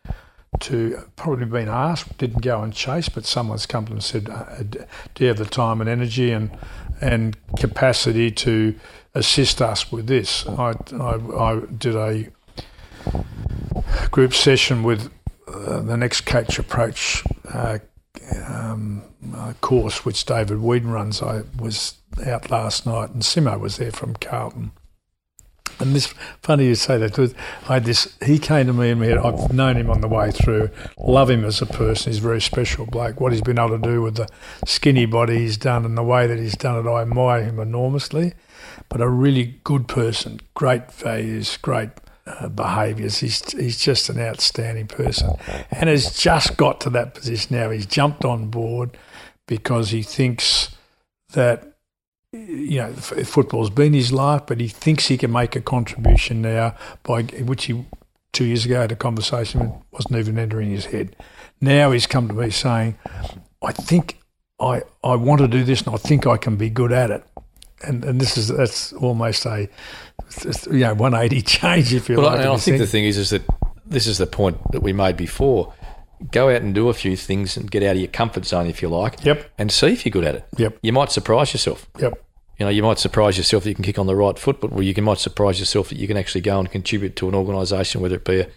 to probably been asked, didn't go and chase, but someone's come to them and said, uh, "Do you have the time and energy and and capacity to assist us with this?" I I, I did a group session with uh, the next coach approach uh, um, course, which David Wheadon runs. I was out last night, and Simo was there from Carlton. And this funny you say that. because I had this. He came to me and me. I've known him on the way through. Love him as a person. He's a very special bloke. What he's been able to do with the skinny body he's done and the way that he's done it, I admire him enormously. But a really good person, great values, great uh, behaviours. He's he's just an outstanding person, and has just got to that position now. He's jumped on board because he thinks that you know, football's been his life, but he thinks he can make a contribution now by which he two years ago had a conversation wasn't even entering his head. Now he's come to me saying, "I think I I want to do this, and I think I can be good at it." And and this is that's almost a you know 180 change if you well, like. I, I think the thing is is that this is the point that we made before go out and do a few things and get out of your comfort zone, if you like. Yep. And see if you're good at it. Yep. You might surprise yourself. Yep. You know, you might surprise yourself that you can kick on the right foot, but you can, might surprise yourself that you can actually go and contribute to an organisation, whether it be a,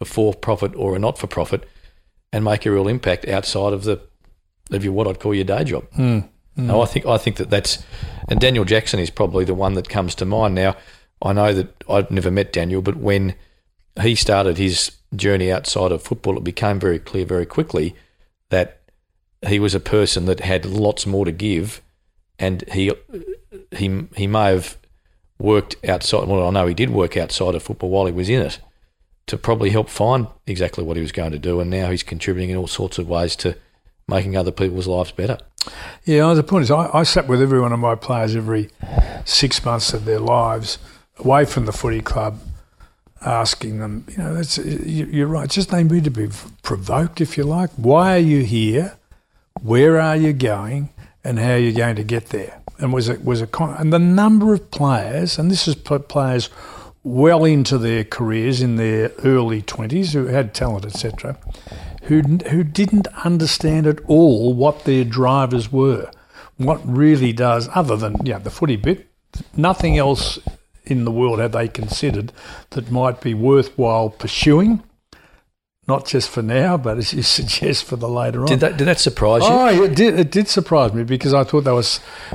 a for-profit or a not-for-profit, and make a real impact outside of the of your what I'd call your day job. Mm. Mm. Now, I think I think that that's and Daniel Jackson is probably the one that comes to mind. Now, I know that I've never met Daniel, but when he started his journey outside of football, it became very clear very quickly that he was a person that had lots more to give, and he he he may have worked outside. Well, I know he did work outside of football while he was in it to probably help find exactly what he was going to do, and now he's contributing in all sorts of ways to making other people's lives better. Yeah, the point is, I, I sat with every one of my players every six months of their lives away from the footy club asking them, you know, you're right, just they need to be provoked, if you like. Why are you here? Where are you going? And how are you going to get there? And was it was a con- and the number of players, and this is players well into their careers in their early twenties who had talent, etc., who who didn't understand at all what their drivers were, what really does, other than yeah the footy bit, nothing else in the world have they considered that might be worthwhile pursuing? Not just for now, but as you suggest, for the later on. Did that did that surprise you? Oh, it did. It did surprise me because I thought they were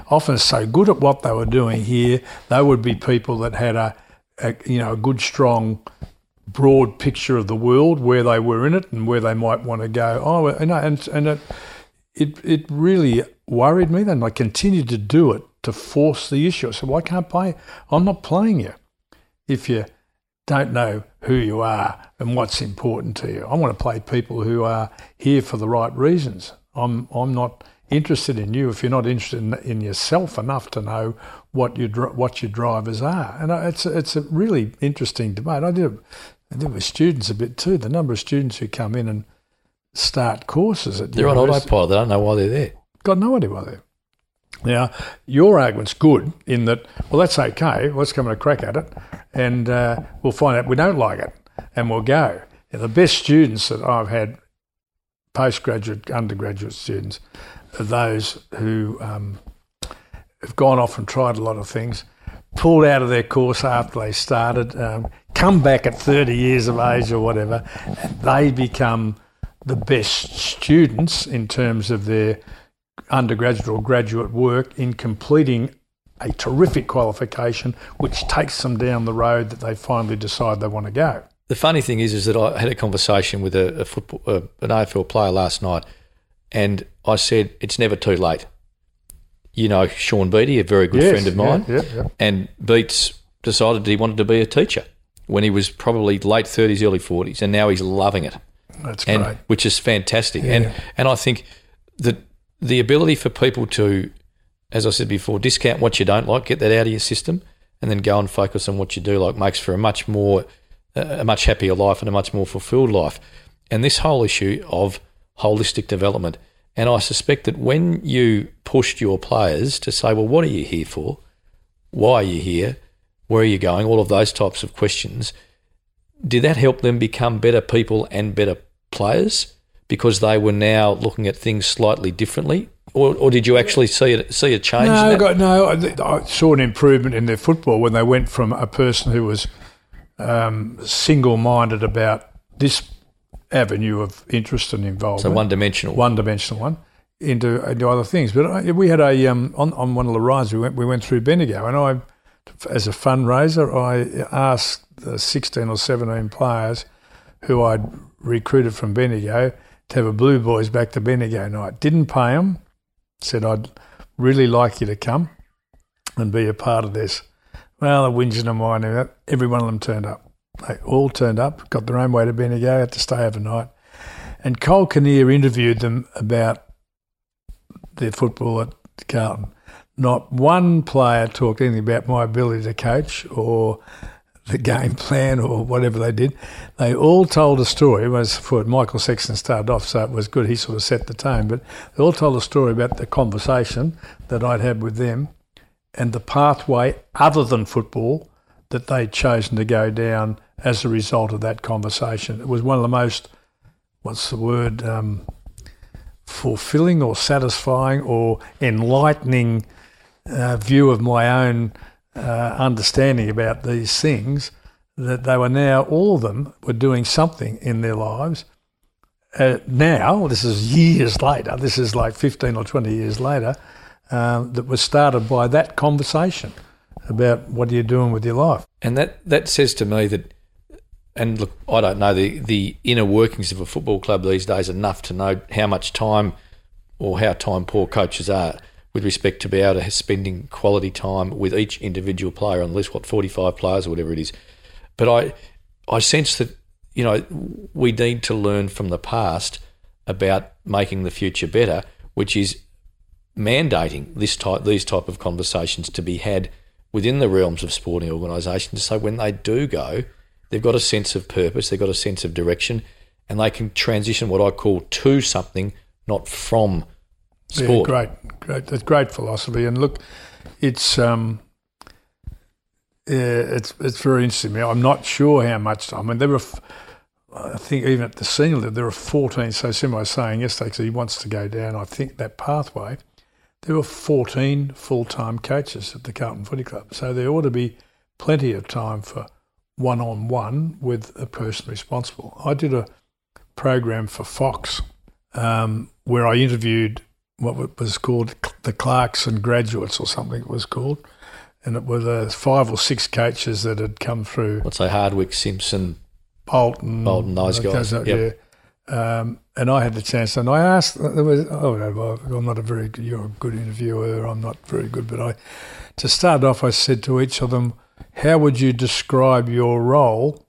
often so good at what they were doing here. They would be people that had a, a you know a good, strong, broad picture of the world where they were in it and where they might want to go. Oh, and and and it it, it really worried me. Then I continued to do it to force the issue. I said, well, I can't I play. I'm not playing you if you don't know who you are and what's important to you. I want to play people who are here for the right reasons. I'm I'm not interested in you if you're not interested in, in yourself enough to know what your what your drivers are. And it's a, it's a really interesting debate. I do I do with students a bit too. The number of students who come in and start courses at they're on autopilot. They don't know why they're there. Got no idea why they're. Now, your argument's good in that, well, that's okay. Let's come and crack at it, and uh, we'll find out we don't like it, and we'll go. Now, the best students that I've had, postgraduate, undergraduate students, are those who um, have gone off and tried a lot of things, pulled out of their course after they started, um, come back at 30 years of age or whatever, and they become the best students in terms of their undergraduate or graduate work in completing a terrific qualification, which takes them down the road that they finally decide they want to go. The funny thing is, is that I had a conversation with a, a football, uh, an AFL player last night, and I said it's never too late. You know, Sean Beattie, a very good Yes, friend of mine, yeah, yeah, yeah. and Beats decided he wanted to be a teacher when he was probably late thirties, early forties, and now he's loving it. That's and great. which is fantastic. And and I think that the ability for people to, as I said before, discount what you don't like, get that out of your system, and then go and focus on what you do like makes for a much more, a much happier life and a much more fulfilled life. And this whole issue of holistic development, and I suspect that when you pushed your players to say, well, what are you here for? Why are you here? Where are you going? All of those types of questions did that help them become better people and better players because they were now looking at things slightly differently, or, or did you actually see it see a change? No, got, no. I, I saw an improvement in their football when they went from a person who was um, single-minded about this avenue of interest and involvement, so one dimensional. one-dimensional one, into into other things. But I, we had a um, on on one of the rides we went we went through Bendigo, and I, as a fundraiser, I asked the sixteen or seventeen players who I'd recruited from Bendigo to have a Blue Boys back to Bendigo night. Didn't pay them. Said I'd really like you to come and be a part of this. Well, the whinging and whining, every one of them turned up. They all turned up, got their own way to Bendigo, had to stay overnight. And Col Kinnear interviewed them about their football at Carlton. Not one player talked anything about my ability to coach or the game plan or whatever they did. They all told a story. It was for Michael Sexton started off, so it was good. He sort of set the tone. But they all told a story about the conversation that I'd had with them and the pathway other than football that they'd chosen to go down as a result of that conversation. It was one of the most, what's the word, um, fulfilling or satisfying or enlightening uh, view of my own uh, understanding about these things that they were now, all of them were doing something in their lives. Uh, now, this is years later, this is like 15 or 20 years later, um, that was started by that conversation about what are you doing with your life. And that, that says to me that, and look, I don't know the, the inner workings of a football club these days enough to know how much time or how time poor coaches are with respect to be able to spending quality time with each individual player on the list, what, 45 players or whatever it is. But I, I sense that, you know, we need to learn from the past about making the future better, which is mandating this type, these type of conversations to be had within the realms of sporting organisations. So when they do go, they've got a sense of purpose, they've got a sense of direction, and they can transition what I call to something, not from sport. Yeah, great, great. That's great philosophy. And look, it's um, yeah, it's it's very interesting. I'm not sure how much. I mean, there were, I think even at the senior level, there were 14. So Simo was saying yesterday, 'cause he wants to go down. I think that pathway. There were 14 full-time coaches at the Carlton Footy Club, so there ought to be plenty of time for one-on-one with a person responsible. I did a program for Fox um, where I interviewed what was called the Clarkson graduates or something it was called. And it were the five or six coaches that had come through Let's say Hardwick, Simpson, Bolton. Bolton, those guys, uh, yep. Yeah. Um, and I had the chance, and I asked, there was, oh, I'm not a very good, you're a good interviewer, I'm not very good, but I, to start off, I said to each of them, how would you describe your role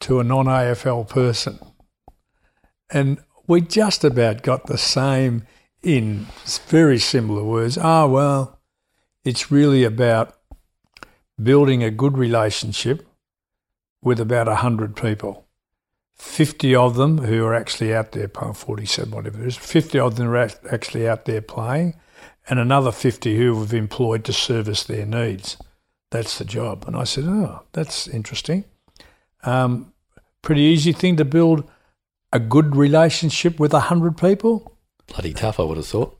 to a non AFL person? And we just about got the same in very similar words. Ah, well, it's really about building a good relationship with about 100 people. 50 of them who are actually out there, 47, whatever it is, 50 of them are actually out there playing, and another 50 who we've employed to service their needs. That's the job. And I said, oh, that's interesting. Um, pretty easy thing to build a good relationship with 100 people? Bloody tough, I would have thought.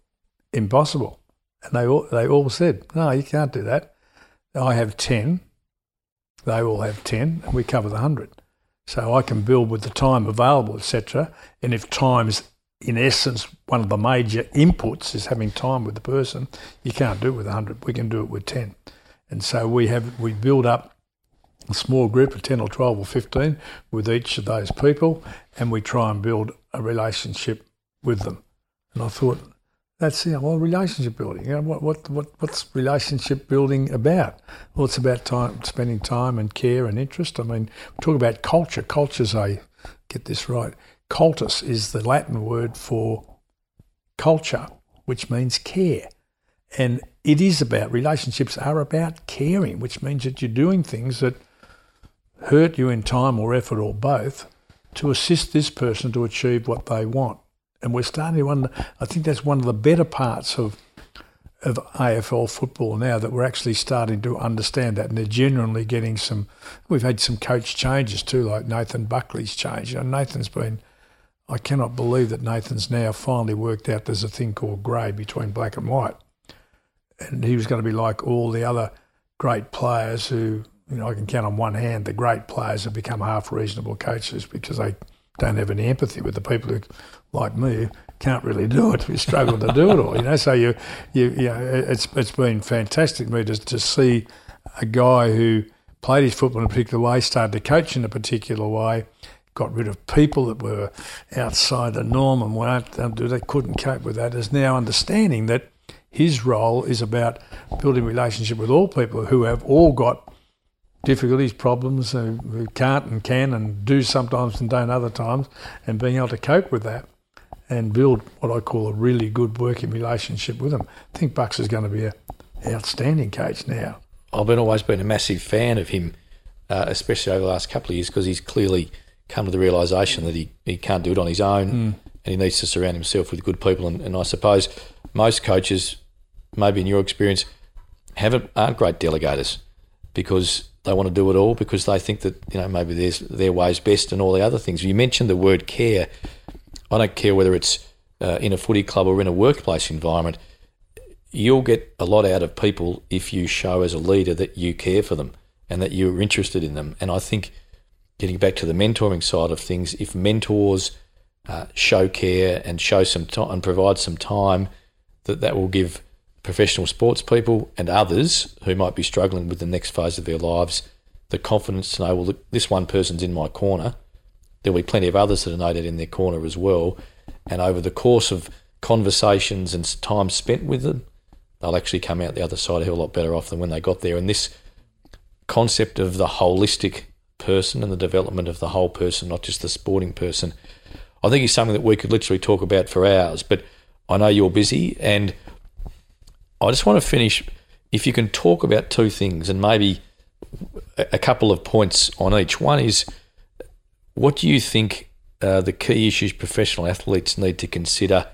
impossible. And they all, they all said, no, you can't do that. I have 10. They all have 10, and we cover the 100. So I can build with the time available, etc. And if time's in essence, one of the major inputs is having time with the person. You can't do it with 100. We can do it with 10. And so we have we build up a small group of 10 or 12 or 15 with each of those people and we try and build a relationship with them. And I thought, that's yeah, well, relationship building. You know, what, what, what, what's relationship building about? Well, it's about time, spending time and care and interest. I mean, talk about culture. Culture's a, get this right, cultus is the Latin word for culture, which means care. And it is about, relationships are about caring, which means that you're doing things that hurt you in time or effort or both to assist this person to achieve what they want. And we're starting to wonder, I think that's one of the better parts of of AFL football now that we're actually starting to understand that, and they're genuinely getting some. We've had some coach changes too, like Nathan Buckley's change. You know, Nathan's been. I cannot believe that Nathan's now finally worked out there's a thing called grey between black and white, and he was going to be like all the other great players who you know, I can count on one hand the great players have become half reasonable coaches because they don't have any empathy with the people who, like me, can't really do it. We struggle to do it all, you know. So you, you, you know, it's it's been fantastic me to to see a guy who played his football in a particular way, started to coach in a particular way, got rid of people that were outside the norm and weren't um, they couldn't cope with that. Is now understanding that his role is about building relationship with all people who have all got difficulties, problems, uh, who can't and can and do sometimes and don't other times, and being able to cope with that and build what I call a really good working relationship with them. I think Bucks is going to be an outstanding coach now. I've been always been a massive fan of him, uh, especially over the last couple of years, because he's clearly come to the realisation that he, he can't do it on his own mm. and he needs to surround himself with good people. And, and I suppose most coaches, maybe in your experience, haven't aren't great delegators because they want to do it all because they think that you know maybe there's their way's best and all the other things. You mentioned the word care. I don't care whether it's uh, in a footy club or in a workplace environment. You'll get a lot out of people if you show as a leader that you care for them and that you're interested in them. And I think getting back to the mentoring side of things, if mentors uh, show care and show some time and provide some time, that that will give professional sports people and others who might be struggling with the next phase of their lives the confidence to know, well, look, this one person's in my corner. There'll be plenty of others that are noted in their corner as well. And over the course of conversations and time spent with them, they'll actually come out the other side a hell of a lot better off than when they got there. And this concept of the holistic person and the development of the whole person, not just the sporting person, I think is something that we could literally talk about for hours. But I know you're busy and – I just want to finish. If you can talk about two things and maybe a couple of points on each. One is what do you think uh, the key issues professional athletes need to consider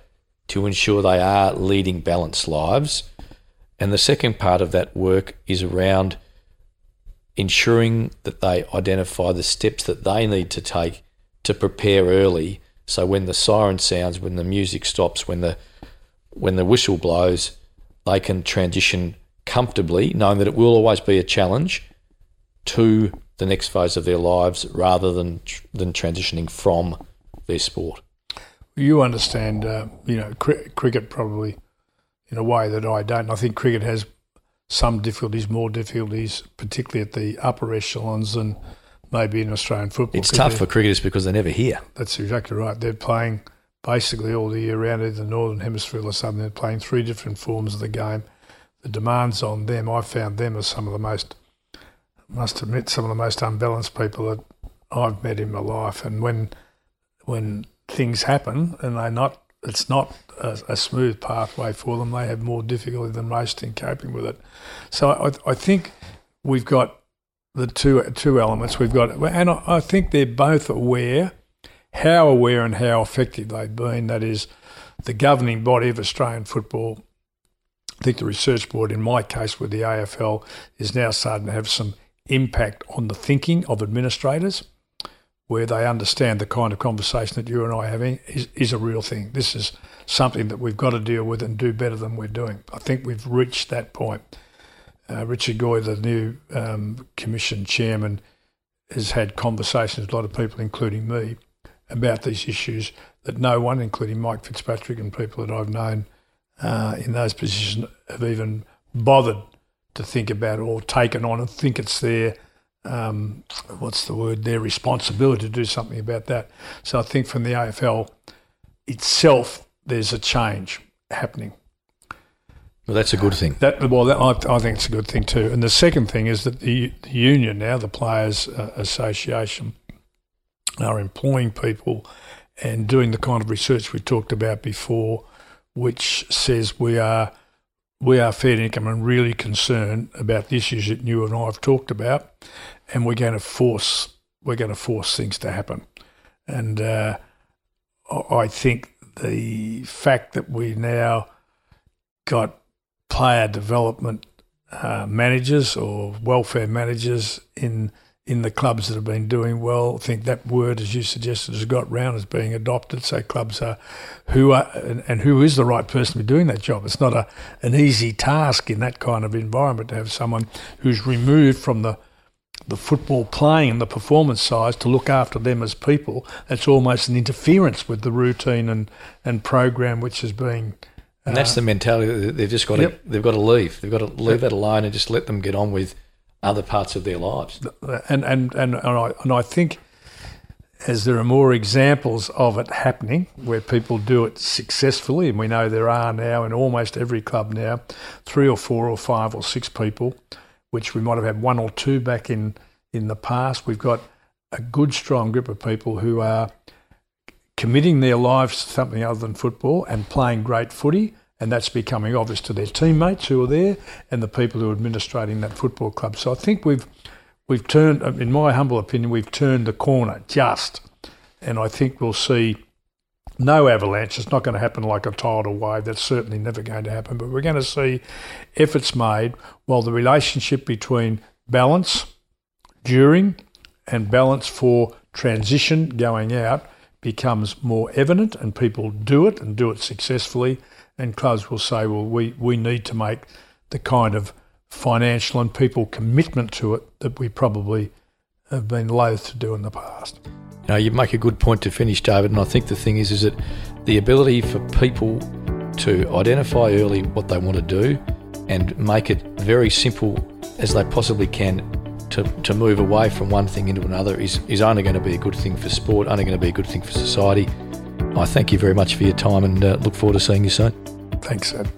to ensure they are leading balanced lives? And the second part of that work is around ensuring that they identify the steps that they need to take to prepare early. So when the siren sounds, when the music stops, when the when the whistle blows, they can transition comfortably, knowing that it will always be a challenge to the next phase of their lives rather than than transitioning from their sport. You understand, uh, you know, cr- cricket probably in a way that I don't. I think cricket has some difficulties, more difficulties, particularly at the upper echelons than maybe in Australian football. It's tough for cricketers because they're never here. That's exactly right. They're playing basically all the year round, either the northern hemisphere or something. They're playing three different forms of the game. The demands on them, I found them as some of the most, must admit, some of the most unbalanced people that I've met in my life. And when when things happen and they're not, it's not a, a smooth pathway for them. They have more difficulty than most in coping with it. So I, I think we've got the two two elements. We've got, and I, I think they're both aware how aware and how effective they've been. That is, the governing body of Australian football, I think the research board, in my case with the AFL, is now starting to have some impact on the thinking of administrators, where they understand the kind of conversation that you and I are having is, is a real thing. This is something that we've got to deal with and do better than we're doing. I think we've reached that point. Uh, Richard Goyder, the new um, commission chairman, has had conversations with a lot of people, including me, about these issues. that no one, including Mike Fitzpatrick and people that I've known uh, in those positions, have even bothered to think about or taken on and think it's their um, what's the word their responsibility to do something about that. So I think from the AFL itself, there's a change happening. Well, that's a good thing. That well, that, I, I, think it's a good thing too. And the second thing is that the, the union now, the Players uh, Association, are employing people and doing the kind of research we talked about before, which says we are we are fair income and really concerned about the issues that you and I have talked about, and we're going to force we're going to force things to happen. And uh, I think the fact that we now got player development uh, managers or welfare managers in in the clubs that have been doing well. I think that word, as you suggested, has got round as being adopted. So clubs are who are and, and, who is the right person to be doing that job. It's not a an easy task in that kind of environment to have someone who's removed from the the football playing and the performance side to look after them as people. That's almost an interference with the routine and, and program which is being and that's uh, the mentality. They've just got yep. to they've got to leave. They've got to leave that alone and just let them get on with other parts of their lives. And and and, and I and I think as there are more examples of it happening where people do it successfully, and we know there are now in almost every club now, three or four or five or six people, which we might have had one or two back in in the past. We've got a good strong group of people who are committing their lives to something other than football and playing great footy. And that's becoming obvious to their teammates who are there and the people who are administrating that football club. So I think we've we've turned, in my humble opinion, we've turned the corner just. And I think we'll see no avalanche. It's not going to happen like a tidal wave. That's certainly never going to happen. But we're going to see efforts made while the relationship between balance during and balance for transition going out becomes more evident and people do it and do it successfully, and clubs will say, well, we, we need to make the kind of financial and people commitment to it that we probably have been loath to do in the past. Know, you make a good point to finish, David, and I think the thing is, is that the ability for people to identify early what they want to do and make it very simple as they possibly can to, to move away from one thing into another is, is only going to be a good thing for sport, only going to be a good thing for society. I thank you very much for your time and uh, look forward to seeing you soon. Thanks, Ed.